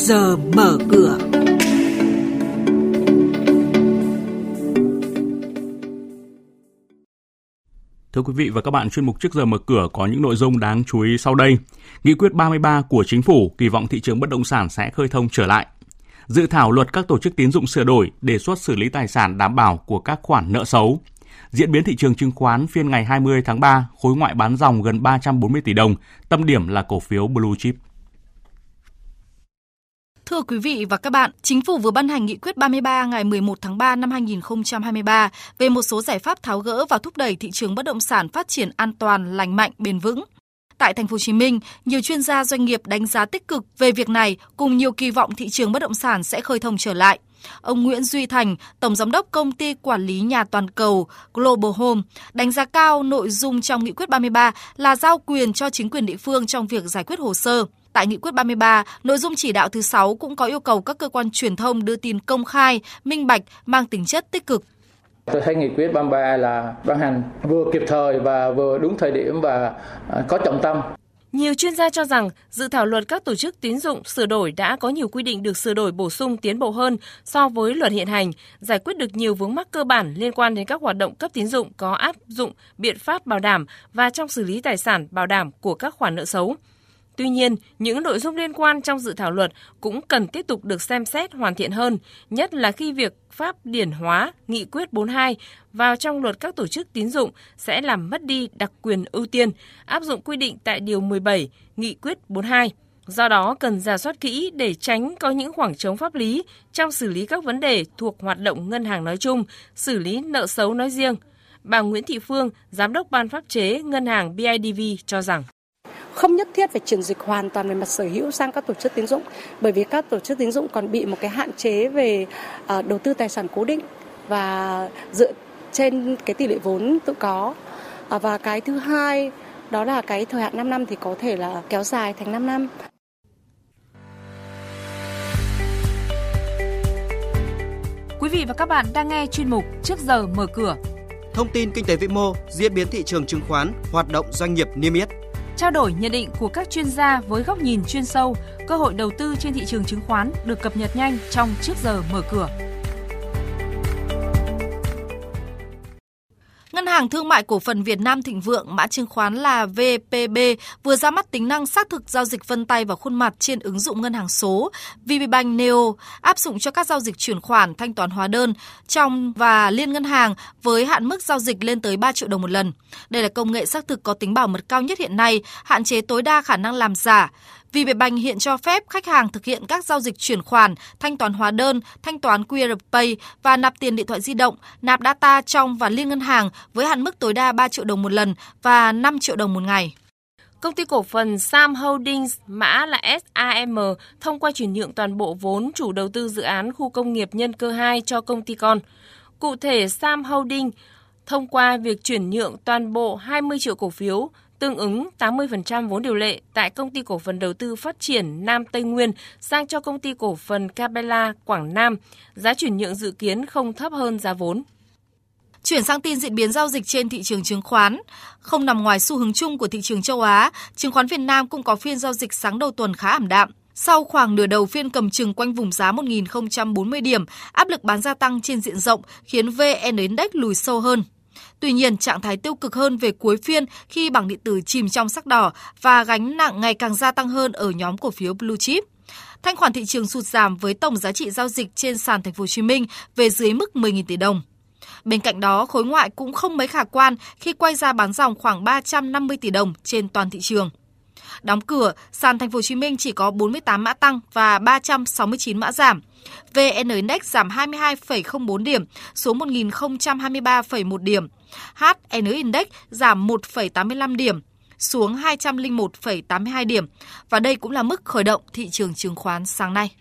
giờ mở cửa. Thưa quý vị và các bạn, chuyên mục trước giờ mở cửa có những nội dung đáng chú ý sau đây. Nghị quyết 33 của chính phủ kỳ vọng thị trường bất động sản sẽ khơi thông trở lại. Dự thảo luật các tổ chức tín dụng sửa đổi đề xuất xử lý tài sản đảm bảo của các khoản nợ xấu. Diễn biến thị trường chứng khoán phiên ngày 20 tháng 3, khối ngoại bán dòng gần 340 tỷ đồng, tâm điểm là cổ phiếu Blue Chip. Thưa quý vị và các bạn, Chính phủ vừa ban hành nghị quyết 33 ngày 11 tháng 3 năm 2023 về một số giải pháp tháo gỡ và thúc đẩy thị trường bất động sản phát triển an toàn, lành mạnh, bền vững. Tại thành phố Hồ Chí Minh, nhiều chuyên gia doanh nghiệp đánh giá tích cực về việc này cùng nhiều kỳ vọng thị trường bất động sản sẽ khơi thông trở lại. Ông Nguyễn Duy Thành, Tổng Giám đốc Công ty Quản lý Nhà Toàn cầu Global Home, đánh giá cao nội dung trong Nghị quyết 33 là giao quyền cho chính quyền địa phương trong việc giải quyết hồ sơ. Tại Nghị quyết 33, nội dung chỉ đạo thứ 6 cũng có yêu cầu các cơ quan truyền thông đưa tin công khai, minh bạch, mang tính chất tích cực. Tôi thấy nghị quyết 33 là ban hành vừa kịp thời và vừa đúng thời điểm và à, có trọng tâm. Nhiều chuyên gia cho rằng dự thảo luật các tổ chức tín dụng sửa đổi đã có nhiều quy định được sửa đổi bổ sung tiến bộ hơn so với luật hiện hành, giải quyết được nhiều vướng mắc cơ bản liên quan đến các hoạt động cấp tín dụng có áp dụng biện pháp bảo đảm và trong xử lý tài sản bảo đảm của các khoản nợ xấu. Tuy nhiên, những nội dung liên quan trong dự thảo luật cũng cần tiếp tục được xem xét hoàn thiện hơn, nhất là khi việc pháp điển hóa nghị quyết 42 vào trong luật các tổ chức tín dụng sẽ làm mất đi đặc quyền ưu tiên áp dụng quy định tại điều 17 nghị quyết 42. Do đó cần ra soát kỹ để tránh có những khoảng trống pháp lý trong xử lý các vấn đề thuộc hoạt động ngân hàng nói chung, xử lý nợ xấu nói riêng. Bà Nguyễn Thị Phương, Giám đốc Ban pháp chế Ngân hàng BIDV cho rằng không nhất thiết phải chuyển dịch hoàn toàn về mặt sở hữu sang các tổ chức tín dụng bởi vì các tổ chức tín dụng còn bị một cái hạn chế về uh, đầu tư tài sản cố định và dựa trên cái tỷ lệ vốn tự có uh, và cái thứ hai đó là cái thời hạn 5 năm thì có thể là kéo dài thành 5 năm. Quý vị và các bạn đang nghe chuyên mục Trước giờ mở cửa. Thông tin kinh tế vĩ mô, diễn biến thị trường chứng khoán, hoạt động doanh nghiệp niêm yết trao đổi nhận định của các chuyên gia với góc nhìn chuyên sâu, cơ hội đầu tư trên thị trường chứng khoán được cập nhật nhanh trong trước giờ mở cửa. Hàng Thương mại Cổ phần Việt Nam Thịnh Vượng, mã chứng khoán là VPB, vừa ra mắt tính năng xác thực giao dịch vân tay và khuôn mặt trên ứng dụng ngân hàng số VPBank Neo, áp dụng cho các giao dịch chuyển khoản, thanh toán hóa đơn trong và liên ngân hàng với hạn mức giao dịch lên tới 3 triệu đồng một lần. Đây là công nghệ xác thực có tính bảo mật cao nhất hiện nay, hạn chế tối đa khả năng làm giả. VPBank hiện cho phép khách hàng thực hiện các giao dịch chuyển khoản, thanh toán hóa đơn, thanh toán QR Pay và nạp tiền điện thoại di động, nạp data trong và liên ngân hàng với hạn mức tối đa 3 triệu đồng một lần và 5 triệu đồng một ngày. Công ty cổ phần Sam Holdings, mã là SAM, thông qua chuyển nhượng toàn bộ vốn chủ đầu tư dự án khu công nghiệp nhân cơ 2 cho công ty con. Cụ thể, Sam Holdings thông qua việc chuyển nhượng toàn bộ 20 triệu cổ phiếu tương ứng 80% vốn điều lệ tại công ty cổ phần đầu tư phát triển Nam Tây Nguyên sang cho công ty cổ phần Capella Quảng Nam, giá chuyển nhượng dự kiến không thấp hơn giá vốn. Chuyển sang tin diễn biến giao dịch trên thị trường chứng khoán. Không nằm ngoài xu hướng chung của thị trường châu Á, chứng khoán Việt Nam cũng có phiên giao dịch sáng đầu tuần khá ảm đạm. Sau khoảng nửa đầu phiên cầm chừng quanh vùng giá 1.040 điểm, áp lực bán gia tăng trên diện rộng khiến VN Index lùi sâu hơn. Tuy nhiên, trạng thái tiêu cực hơn về cuối phiên khi bảng điện tử chìm trong sắc đỏ và gánh nặng ngày càng gia tăng hơn ở nhóm cổ phiếu blue chip. Thanh khoản thị trường sụt giảm với tổng giá trị giao dịch trên sàn thành phố Hồ Chí Minh về dưới mức 10.000 tỷ đồng. Bên cạnh đó, khối ngoại cũng không mấy khả quan khi quay ra bán dòng khoảng 350 tỷ đồng trên toàn thị trường. Đóng cửa, sàn thành phố Hồ Chí Minh chỉ có 48 mã tăng và 369 mã giảm. VN Index giảm 22,04 điểm xuống 1023,1 điểm. HN Index giảm 1,85 điểm xuống 201,82 điểm và đây cũng là mức khởi động thị trường chứng khoán sáng nay.